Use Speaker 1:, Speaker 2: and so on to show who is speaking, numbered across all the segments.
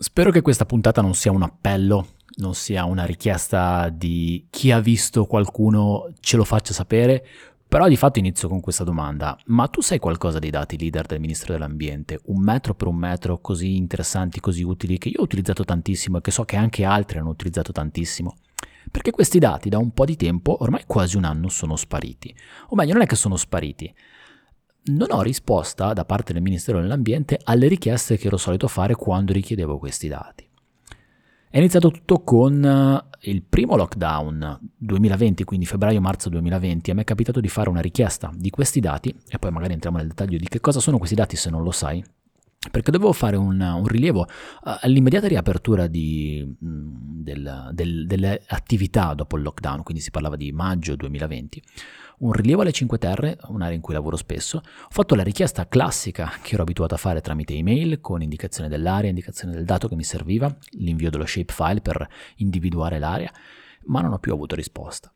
Speaker 1: Spero che questa puntata non sia un appello, non sia una richiesta di chi ha visto qualcuno ce lo faccia sapere, però di fatto inizio con questa domanda. Ma tu sai qualcosa dei dati leader del Ministro dell'Ambiente? Un metro per un metro così interessanti, così utili, che io ho utilizzato tantissimo e che so che anche altri hanno utilizzato tantissimo? Perché questi dati da un po' di tempo, ormai quasi un anno, sono spariti. O meglio, non è che sono spariti, non ho risposta da parte del Ministero dell'Ambiente alle richieste che ero solito fare quando richiedevo questi dati. È iniziato tutto con eh, il primo lockdown 2020, quindi febbraio-marzo 2020, e mi è capitato di fare una richiesta di questi dati, e poi magari entriamo nel dettaglio di che cosa sono questi dati se non lo sai, perché dovevo fare un, un rilievo uh, all'immediata riapertura di, mh, del, del, delle attività dopo il lockdown, quindi si parlava di maggio 2020 un rilievo alle 5 Terre, un'area in cui lavoro spesso, ho fatto la richiesta classica che ero abituato a fare tramite email con indicazione dell'area, indicazione del dato che mi serviva, l'invio dello shapefile per individuare l'area, ma non ho più avuto risposta.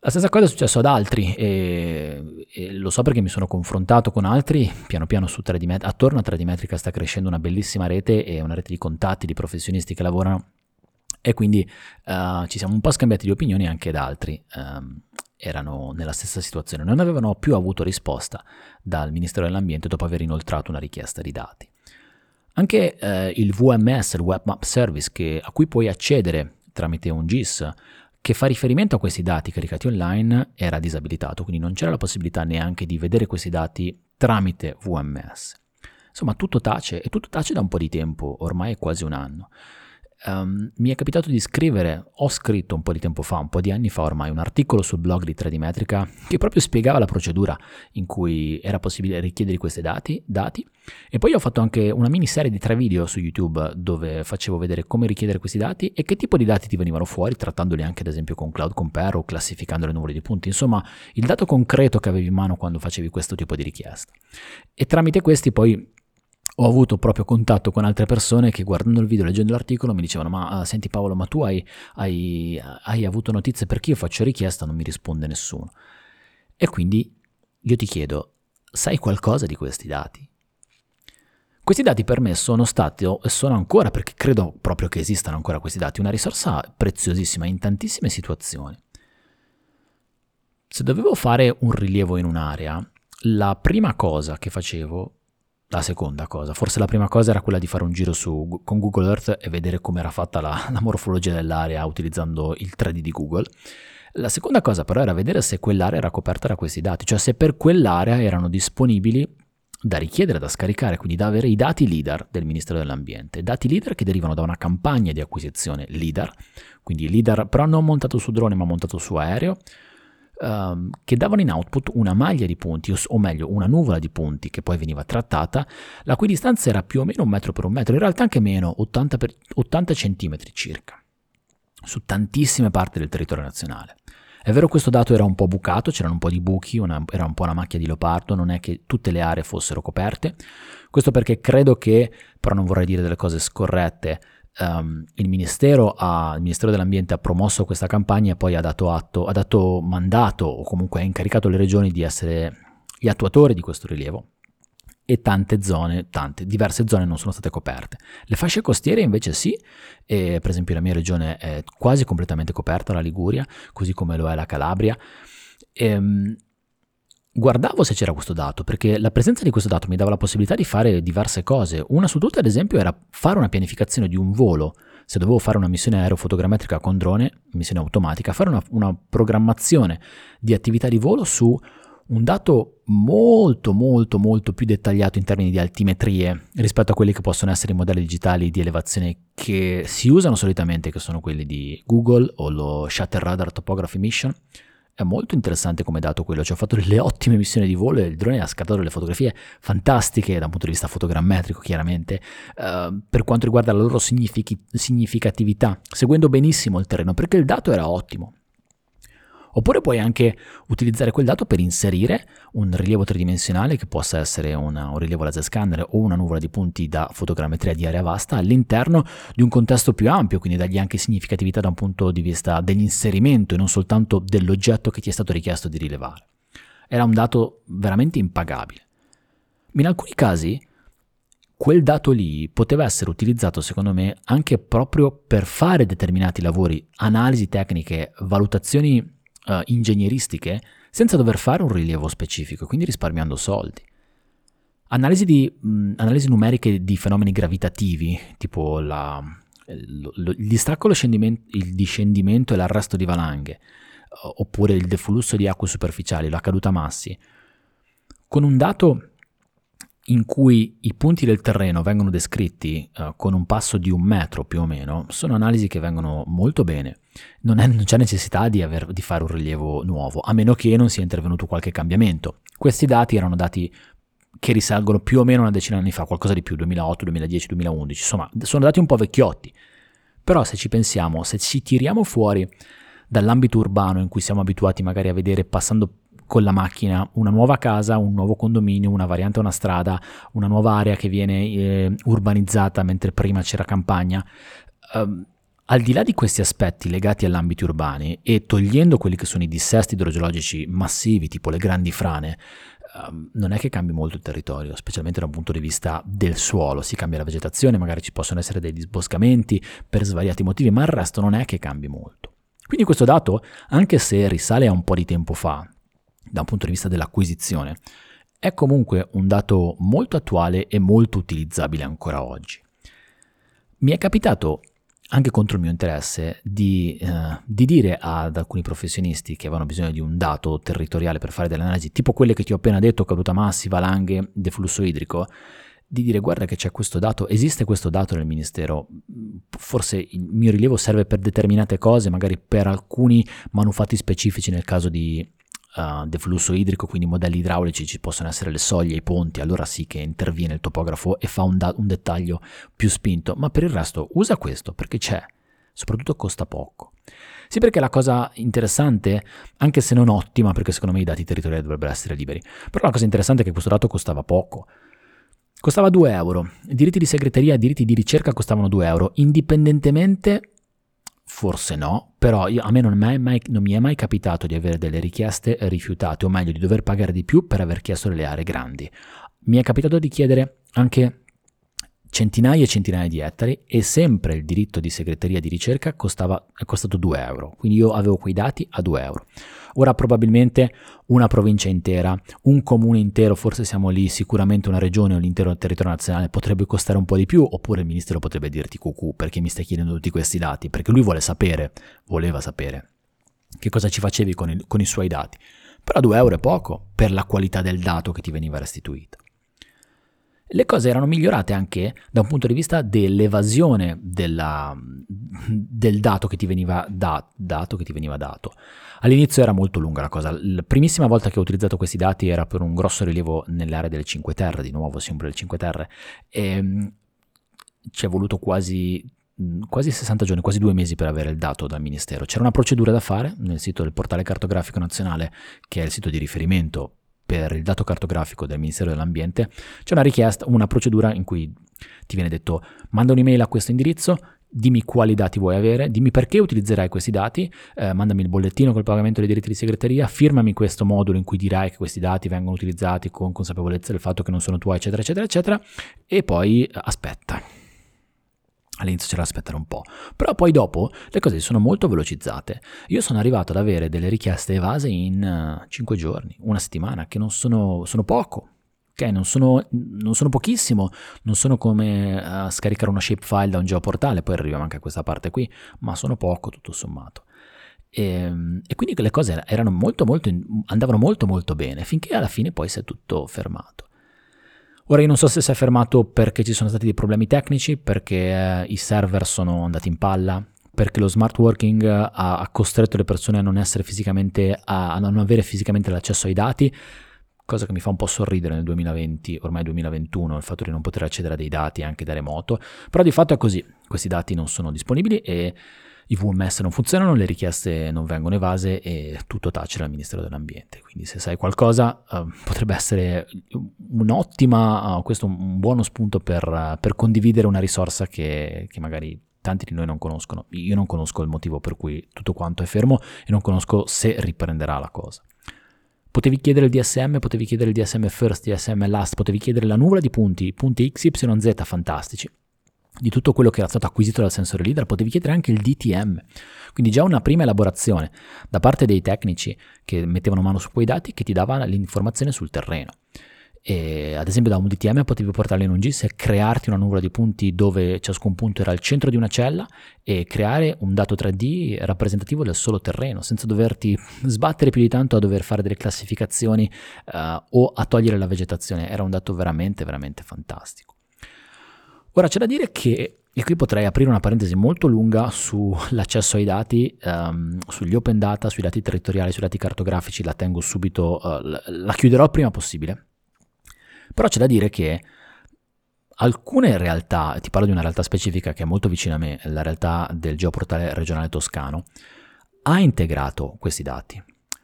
Speaker 1: La stessa cosa è successo ad altri e, e, lo so perché mi sono confrontato con altri, piano piano su 3D Met- attorno a 3D Metrica sta crescendo una bellissima rete e una rete di contatti, di professionisti che lavorano e quindi uh, ci siamo un po' scambiati di opinioni anche da altri. Um, erano nella stessa situazione, non avevano più avuto risposta dal Ministero dell'Ambiente dopo aver inoltrato una richiesta di dati. Anche eh, il VMS, il Web Map Service, che, a cui puoi accedere tramite un GIS, che fa riferimento a questi dati caricati online, era disabilitato, quindi non c'era la possibilità neanche di vedere questi dati tramite VMS. Insomma, tutto tace e tutto tace da un po' di tempo, ormai è quasi un anno. Um, mi è capitato di scrivere, ho scritto un po' di tempo fa, un po' di anni fa ormai, un articolo sul blog di 3D Metrica che proprio spiegava la procedura in cui era possibile richiedere questi dati, dati e poi ho fatto anche una miniserie di tre video su YouTube dove facevo vedere come richiedere questi dati e che tipo di dati ti venivano fuori, trattandoli anche ad esempio con Cloud Compare o classificando le numeri di punti, insomma il dato concreto che avevi in mano quando facevi questo tipo di richiesta. E tramite questi poi ho avuto proprio contatto con altre persone che guardando il video, leggendo l'articolo, mi dicevano ma uh, senti Paolo, ma tu hai, hai, hai avuto notizie perché io faccio richiesta non mi risponde nessuno. E quindi io ti chiedo, sai qualcosa di questi dati? Questi dati per me sono stati e sono ancora, perché credo proprio che esistano ancora questi dati, una risorsa preziosissima in tantissime situazioni. Se dovevo fare un rilievo in un'area, la prima cosa che facevo la seconda cosa. Forse la prima cosa era quella di fare un giro su, con Google Earth e vedere come era fatta la, la morfologia dell'area utilizzando il 3D di Google. La seconda cosa però era vedere se quell'area era coperta da questi dati, cioè se per quell'area erano disponibili da richiedere, da scaricare, quindi da avere i dati LIDAR del Ministero dell'Ambiente, dati LIDAR che derivano da una campagna di acquisizione LIDAR, quindi LIDAR però non montato su drone ma montato su aereo, um, che davano in output una maglia di punti, o meglio una nuvola di punti che poi veniva trattata, la cui distanza era più o meno un metro per un metro, in realtà anche meno, 80, per, 80 centimetri circa, su tantissime parti del territorio nazionale. È vero questo dato era un po' bucato, c'erano un po' di buchi, una, era un po' una macchia di leopardo, non è che tutte le aree fossero coperte. Questo perché credo che, però non vorrei dire delle cose scorrette, um, il, Ministero ha, il, Ministero dell'Ambiente ha promosso questa campagna e poi ha dato atto, ha dato mandato o comunque ha incaricato le regioni di essere gli attuatori di questo rilievo e tante zone, tante, diverse zone non sono state coperte. Le fasce costiere invece sì, e per esempio la mia regione è quasi completamente coperta, la Liguria, così come lo è la Calabria. Ehm, guardavo se c'era questo dato, perché la presenza di questo dato mi dava la possibilità di fare diverse cose. Una su tutte, ad esempio, era fare una pianificazione di un volo. Se dovevo fare una missione aerofotogrammetrica con drone, missione automatica, fare una, una programmazione di attività di volo su un dato molto molto molto più dettagliato in termini di altimetrie rispetto a quelli che possono essere i modelli digitali di elevazione che si usano solitamente, che sono quelli di Google o lo Shutter Radar Topography Mission è molto interessante come dato quello, cioè ho fatto delle ottime missioni di volo e il drone ha scattato delle fotografie fantastiche da un punto di vista fotogrammetrico chiaramente, uh, per quanto riguarda la loro significatività, seguendo benissimo il terreno, perché il dato era ottimo. Oppure puoi anche utilizzare quel dato per inserire un rilievo tridimensionale che possa essere una, un rilievo laser scanner o una nuvola di punti da fotogrammetria di area vasta all'interno di un contesto più ampio, quindi dargli anche significatività da un punto di vista dell'inserimento e non soltanto dell'oggetto che ti è stato richiesto di rilevare. Era un dato veramente impagabile. In alcuni casi quel dato lì poteva essere utilizzato secondo me anche proprio per fare determinati lavori, analisi tecniche, valutazioni uh, ingegneristiche, senza dover fare un rilievo specifico, quindi risparmiando soldi. Analisi, di, mh, analisi numeriche di fenomeni gravitativi, tipo la, lo, lo, il distacco, il discendimento e l'arresto di valanghe, oppure il deflusso di acque superficiali, la caduta massi, con un dato in cui i punti del terreno vengono descritti uh, con un passo di un metro più o meno, sono analisi che vengono molto bene. Non, è, non c'è necessità di, aver, di, fare un rilievo nuovo, a meno che non sia intervenuto qualche cambiamento. Questi dati erano dati che risalgono più o meno una decina di anni fa, qualcosa di più, 2008, 2010, 2011, insomma, sono dati un po' vecchiotti. Però se ci pensiamo, se ci tiriamo fuori dall'ambito urbano in cui siamo abituati magari a vedere passando con la macchina una nuova casa, un nuovo condominio, una variante a una strada, una nuova area che viene eh, urbanizzata mentre prima c'era campagna. Um, al di là di questi aspetti legati all'ambito urbani e togliendo quelli che sono i dissesti idrogeologici massivi, tipo le grandi frane, um, non è che cambi molto il territorio, specialmente da un punto di vista del suolo. Si cambia la vegetazione, magari ci possono essere dei disboscamenti per svariati motivi, ma il resto non è che cambi molto. Quindi questo dato, anche se risale a un po' di tempo fa, da un punto di vista dell'acquisizione, è comunque un dato molto attuale e molto utilizzabile ancora oggi. Mi è capitato, anche contro il mio interesse, di, eh, di, dire ad alcuni professionisti che avevano bisogno di un dato territoriale per fare delle analisi, tipo quelle che ti ho appena detto, caduta massi, valanghe, deflusso idrico, di dire guarda che c'è questo dato, esiste questo dato nel Ministero, forse il mio rilievo serve per determinate cose, magari per alcuni manufatti specifici nel caso di uh, deflusso idrico, quindi modelli idraulici, ci possono essere le soglie, i ponti, allora sì che interviene il topografo e fa un, da- un dettaglio più spinto, ma per il resto usa questo perché c'è, soprattutto costa poco. Sì, perché la cosa interessante, anche se non ottima, perché secondo me i dati territoriali dovrebbero essere liberi, però la cosa interessante è che questo dato costava poco. Costava 2 euro. Diritti di segreteria diritti di ricerca costavano 2 euro, indipendentemente Forse no, però io, a me non, mai, non, mi è mai capitato di avere delle richieste rifiutate, o meglio di dover pagare di più per aver chiesto delle aree grandi. Mi è capitato di chiedere anche centinaia e centinaia di ettari e sempre il diritto di segreteria di ricerca costava, è costato 2 euro, quindi io avevo quei dati a 2 euro. Ora probabilmente una provincia intera, un comune intero, forse siamo lì, sicuramente una regione o l'intero territorio nazionale potrebbe costare un po' di più, oppure il ministero potrebbe dirti cucù perché mi stai chiedendo tutti questi dati, perché lui vuole sapere, voleva sapere che cosa ci facevi con, il, con i suoi dati. Però 2 euro è poco per la qualità del dato che ti veniva restituito le cose erano migliorate anche da un punto di vista dell'evasione della, del dato che, da, dato che ti veniva dato. All'inizio era molto lunga la cosa. La primissima volta che ho utilizzato questi dati era per un grosso rilievo nell'area delle 5 Terre, di nuovo sempre delle 5 Terre, e mm, ci è voluto quasi quasi 60 giorni, quasi due mesi per avere il dato dal Ministero. C'era una procedura da fare nel sito del portale cartografico nazionale, che è il sito di riferimento per il dato cartografico del Ministero dell'Ambiente, c'è una richiesta, una procedura in cui ti viene detto manda un'email a questo indirizzo, dimmi quali dati vuoi avere, dimmi perché utilizzerai questi dati, eh, mandami il bollettino col pagamento dei diritti di segreteria, firmami questo modulo in cui dirai che questi dati vengono utilizzati con consapevolezza del fatto che non sono tuoi, eccetera, eccetera, eccetera, e poi eh, aspetta. All'inizio c'era da aspettare un po', però poi dopo le cose sono molto velocizzate. Io sono arrivato ad avere delle richieste evase in uh, 5 giorni, una settimana, che non sono, sono poco, ok? Non sono, non sono, pochissimo, non sono come uh, scaricare uno shapefile da un geoportale, poi arriviamo anche a questa parte qui, ma sono poco tutto sommato. E, ehm, e quindi le cose molto, molto, andavano molto molto bene, finché alla fine poi si è tutto fermato. Ora io non so se si è fermato perché ci sono stati dei problemi tecnici, perché eh, i server sono andati in palla, perché lo smart working ha, ha costretto le persone a non a, non avere fisicamente l'accesso ai dati, cosa che mi fa un po' sorridere nel 2020, ormai 2021, il fatto di non poter accedere a dei dati anche da remoto, però di fatto è così, questi dati non sono disponibili e i VMS non funzionano, le richieste non vengono evase e tutto tace dal Ministero dell'Ambiente. Quindi se sai qualcosa uh, potrebbe essere un'ottima, uh, questo un buono spunto per, uh, per condividere una risorsa che, che magari tanti di noi non conoscono. Io non conosco il motivo per cui tutto quanto è fermo e non conosco se riprenderà la cosa. Potevi chiedere il DSM, potevi chiedere il DSM first, DSM last, potevi chiedere la nuvola di punti, punti X, Y, Z fantastici di tutto quello che era stato acquisito dal sensore leader, potevi chiedere anche il DTM. Quindi già una prima elaborazione da parte dei tecnici che mettevano mano su quei dati che ti dava l'informazione sul terreno. E ad esempio da un DTM potevi portarlo in un GIS e crearti una nuvola di punti dove ciascun punto era il centro di una cella e creare un dato 3D rappresentativo del solo terreno, senza doverti sbattere più di tanto a dover fare delle classificazioni uh, o a togliere la vegetazione. Era un dato veramente, veramente fantastico. Ora c'è da dire che, e qui potrei aprire una parentesi molto lunga sull'accesso ai dati, um, sugli open data, sui dati territoriali, sui dati cartografici, la tengo subito, uh, la chiuderò il prima possibile. Però c'è da dire che alcune realtà, ti parlo di una realtà specifica che è molto vicina a me, la realtà del geoportale regionale toscano, ha integrato questi dati.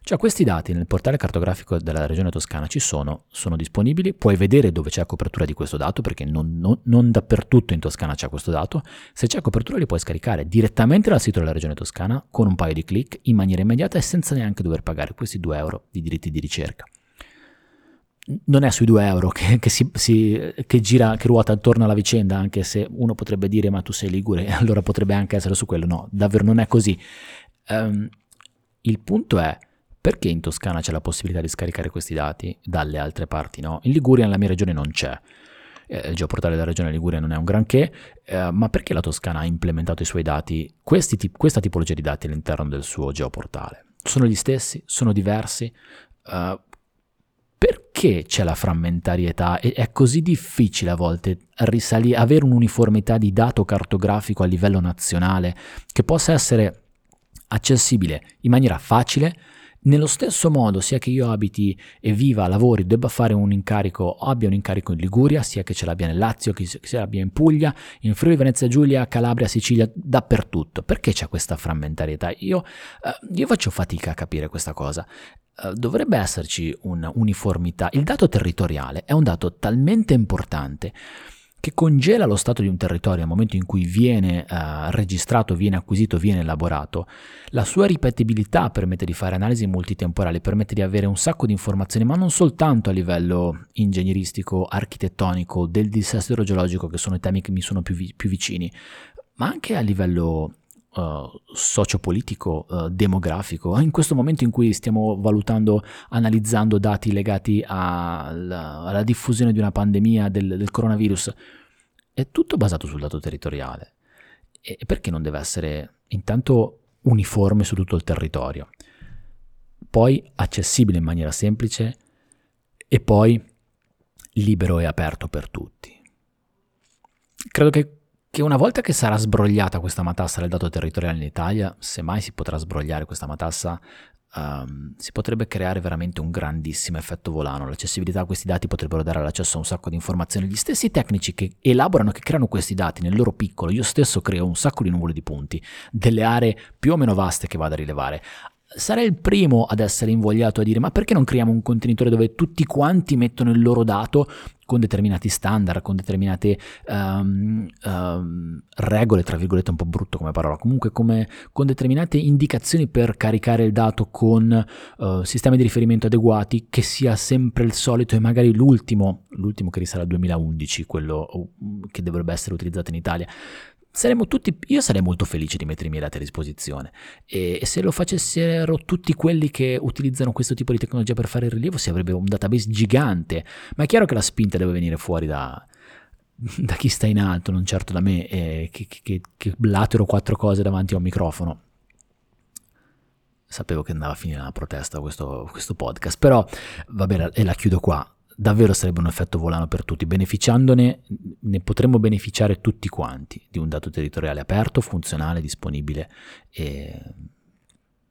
Speaker 1: Cioè questi dati nel portale cartografico della regione toscana ci sono, sono disponibili, puoi vedere dove c'è copertura di questo dato perché non, non, non, dappertutto in Toscana c'è questo dato, se c'è copertura li puoi scaricare direttamente dal sito della regione toscana con un paio di clic in maniera immediata e senza neanche dover pagare questi 2 euro di diritti di ricerca. Non è sui 2 euro che, che, si, si, che, gira, che ruota attorno alla vicenda, anche se uno potrebbe dire ma tu sei ligure, allora potrebbe anche essere su quello, no, davvero non è così. Um, il punto è perché in Toscana c'è la possibilità di scaricare questi dati, dalle altre parti no? In Liguria, nella mia regione, non c'è. Eh, il geoportale della regione Liguria non è un granché, eh, ma perché la Toscana ha implementato i suoi dati, questi, questa tipologia di dati all'interno del suo geoportale? Sono gli stessi? Sono diversi? Uh, perché c'è la frammentarietà e è così difficile a volte risali- avere un'uniformità di dato cartografico a livello nazionale che possa essere accessibile in maniera facile nello stesso modo, sia che io abiti e viva, lavori, debba fare un incarico, abbia un incarico in Liguria, sia che ce l'abbia nel Lazio, che ce l'abbia in Puglia, in Friuli, Venezia Giulia, Calabria, Sicilia, dappertutto. Perché c'è questa frammentarietà? Io, eh, io faccio fatica a capire questa cosa. Eh, dovrebbe esserci un'uniformità. Il dato territoriale è un dato talmente importante che congela lo stato di un territorio al momento in cui viene uh, registrato, viene acquisito, viene elaborato, la sua ripetibilità permette di fare analisi multitemporali, permette di avere un sacco di informazioni, ma non soltanto a livello ingegneristico, architettonico, del dissesto idrogeologico, che sono i temi che mi sono più, vi- più vicini, ma anche a livello Uh, sociopolitico, uh, demografico, in questo momento in cui stiamo valutando, analizzando dati legati alla, alla diffusione di una pandemia del, del, coronavirus, è tutto basato sul dato territoriale. E perché non deve essere intanto uniforme su tutto il territorio? Poi accessibile in maniera semplice e poi libero e aperto per tutti. Credo che che una volta che sarà sbrogliata questa matassa del dato territoriale in Italia, se mai si potrà sbrogliare questa matassa, um, si potrebbe creare veramente un grandissimo effetto volano. L'accessibilità a questi dati potrebbero dare l'accesso a un sacco di informazioni. Gli stessi tecnici che elaborano, che creano questi dati nel loro piccolo, io stesso creo un sacco di nuvole di punti, delle aree più o meno vaste che vado a rilevare sarei il primo ad essere invogliato a dire ma perché non creiamo un contenitore dove tutti quanti mettono il loro dato con determinati standard, con determinate um, um, regole, tra virgolette un po' brutto come parola, comunque come, con determinate indicazioni per caricare il dato con uh, sistemi di riferimento adeguati, che sia sempre il solito e magari l'ultimo, l'ultimo che risale al 2011, quello uh, che dovrebbe essere utilizzato in Italia, saremmo tutti, io sarei molto felice di mettere i dati a disposizione. E, e, se lo facessero tutti quelli che utilizzano questo tipo di tecnologia per fare il rilievo si avrebbe un database gigante, ma è chiaro che la spinta deve venire fuori da, da chi sta in alto, non certo da me eh, che, che, che blatero quattro cose davanti a un microfono. Sapevo che andava a finire la protesta questo, questo podcast, però va bene e la chiudo qua davvero sarebbe un effetto volano per tutti. Beneficiandone ne potremmo beneficiare tutti quanti di un dato territoriale aperto, funzionale, disponibile e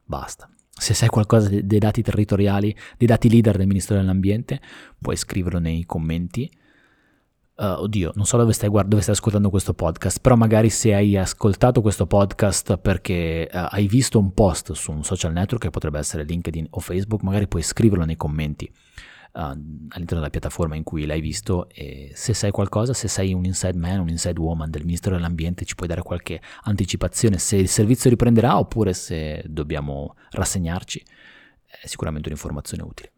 Speaker 1: basta. Se sai qualcosa dei dati territoriali, dei dati leader del Ministero dell'Ambiente, puoi scriverlo nei commenti. Uh, oddio, non so dove stai, guard- dove stai, ascoltando questo podcast, però magari se hai ascoltato questo podcast perché uh, hai visto un post su un social network, che potrebbe essere LinkedIn o Facebook, magari puoi scriverlo nei commenti all'interno della piattaforma in cui l'hai visto e se sai qualcosa, se sei un inside man, un inside woman del Ministero dell'Ambiente ci puoi dare qualche anticipazione se il servizio riprenderà oppure se dobbiamo rassegnarci, è sicuramente un'informazione utile.